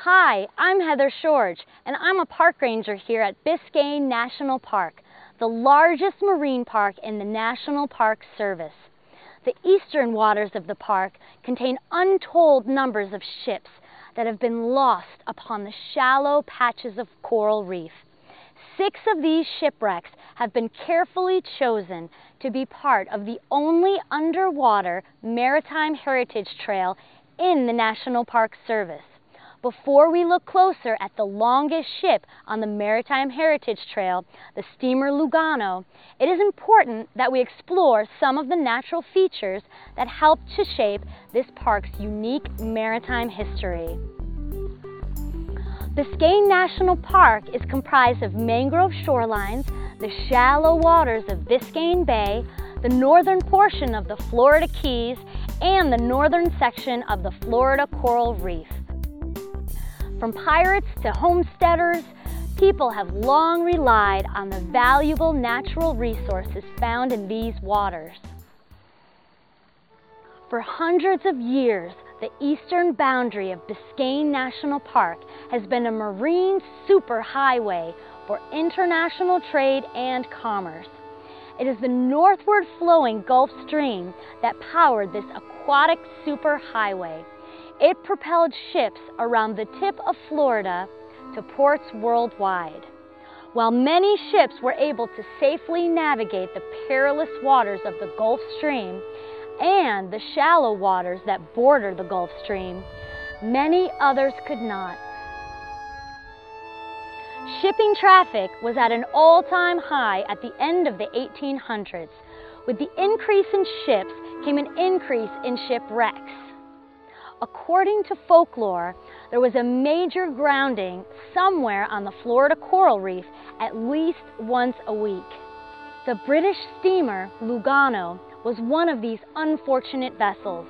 Hi, I'm Heather Shorge, and I'm a park ranger here at Biscayne National Park, the largest marine park in the National Park Service. The eastern waters of the park contain untold numbers of ships that have been lost upon the shallow patches of coral reef. Six of these shipwrecks have been carefully chosen to be part of the only underwater maritime heritage trail in the National Park Service. Before we look closer at the longest ship on the Maritime Heritage Trail, the steamer Lugano, it is important that we explore some of the natural features that help to shape this park's unique maritime history. Biscayne National Park is comprised of mangrove shorelines, the shallow waters of Biscayne Bay, the northern portion of the Florida Keys, and the northern section of the Florida Coral Reef. From pirates to homesteaders, people have long relied on the valuable natural resources found in these waters. For hundreds of years, the eastern boundary of Biscayne National Park has been a marine superhighway for international trade and commerce. It is the northward flowing Gulf Stream that powered this aquatic superhighway. It propelled ships around the tip of Florida to ports worldwide. While many ships were able to safely navigate the perilous waters of the Gulf Stream and the shallow waters that border the Gulf Stream, many others could not. Shipping traffic was at an all-time high at the end of the 1800s. With the increase in ships came an increase in shipwrecks. According to folklore, there was a major grounding somewhere on the Florida coral reef at least once a week. The British steamer Lugano was one of these unfortunate vessels.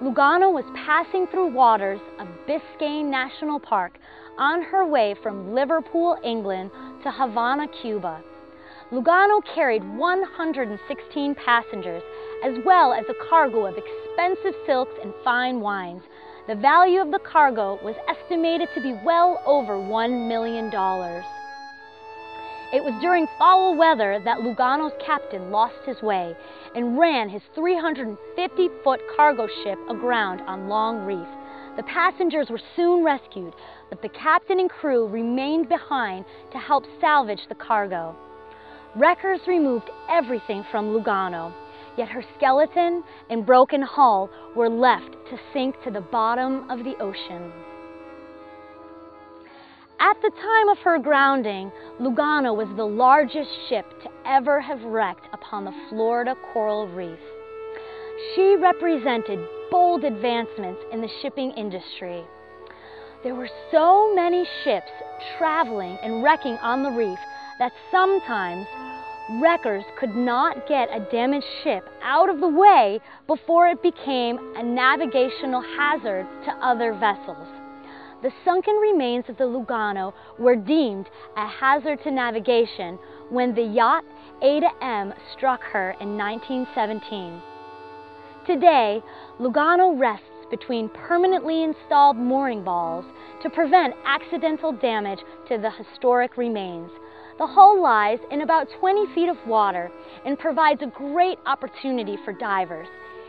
Lugano was passing through waters of Biscayne National Park on her way from Liverpool, England to Havana, Cuba. Lugano carried 116 passengers as well as a cargo of expensive silks and fine wines. The value of the cargo was estimated to be well over $1 million. It was during foul weather that Lugano's captain lost his way and ran his 350 foot cargo ship aground on Long Reef. The passengers were soon rescued, but the captain and crew remained behind to help salvage the cargo. Wreckers removed everything from Lugano, yet her skeleton and broken hull were left to sink to the bottom of the ocean. At the time of her grounding, Lugano was the largest ship to ever have wrecked upon the Florida coral reef. She represented bold advancements in the shipping industry. There were so many ships traveling and wrecking on the reef that sometimes wreckers could not get a damaged ship out of the way before it became a navigational hazard to other vessels. The sunken remains of the Lugano were deemed a hazard to navigation when the yacht Ada M struck her in 1917. Today, Lugano rests between permanently installed mooring balls to prevent accidental damage to the historic remains. The hull lies in about 20 feet of water and provides a great opportunity for divers.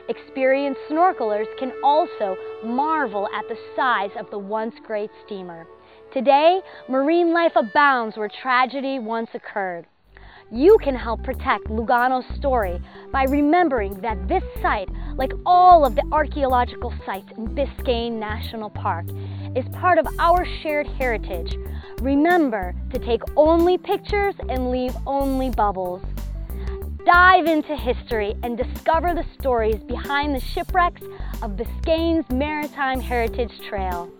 Experienced snorkelers can also marvel at the size of the once great steamer. Today, marine life abounds where tragedy once occurred. You can help protect Lugano's story by remembering that this site, like all of the archaeological sites in Biscayne National Park, is part of our shared heritage. Remember to take only pictures and leave only bubbles. Dive into history and discover the stories behind the shipwrecks of Biscayne's Maritime Heritage Trail.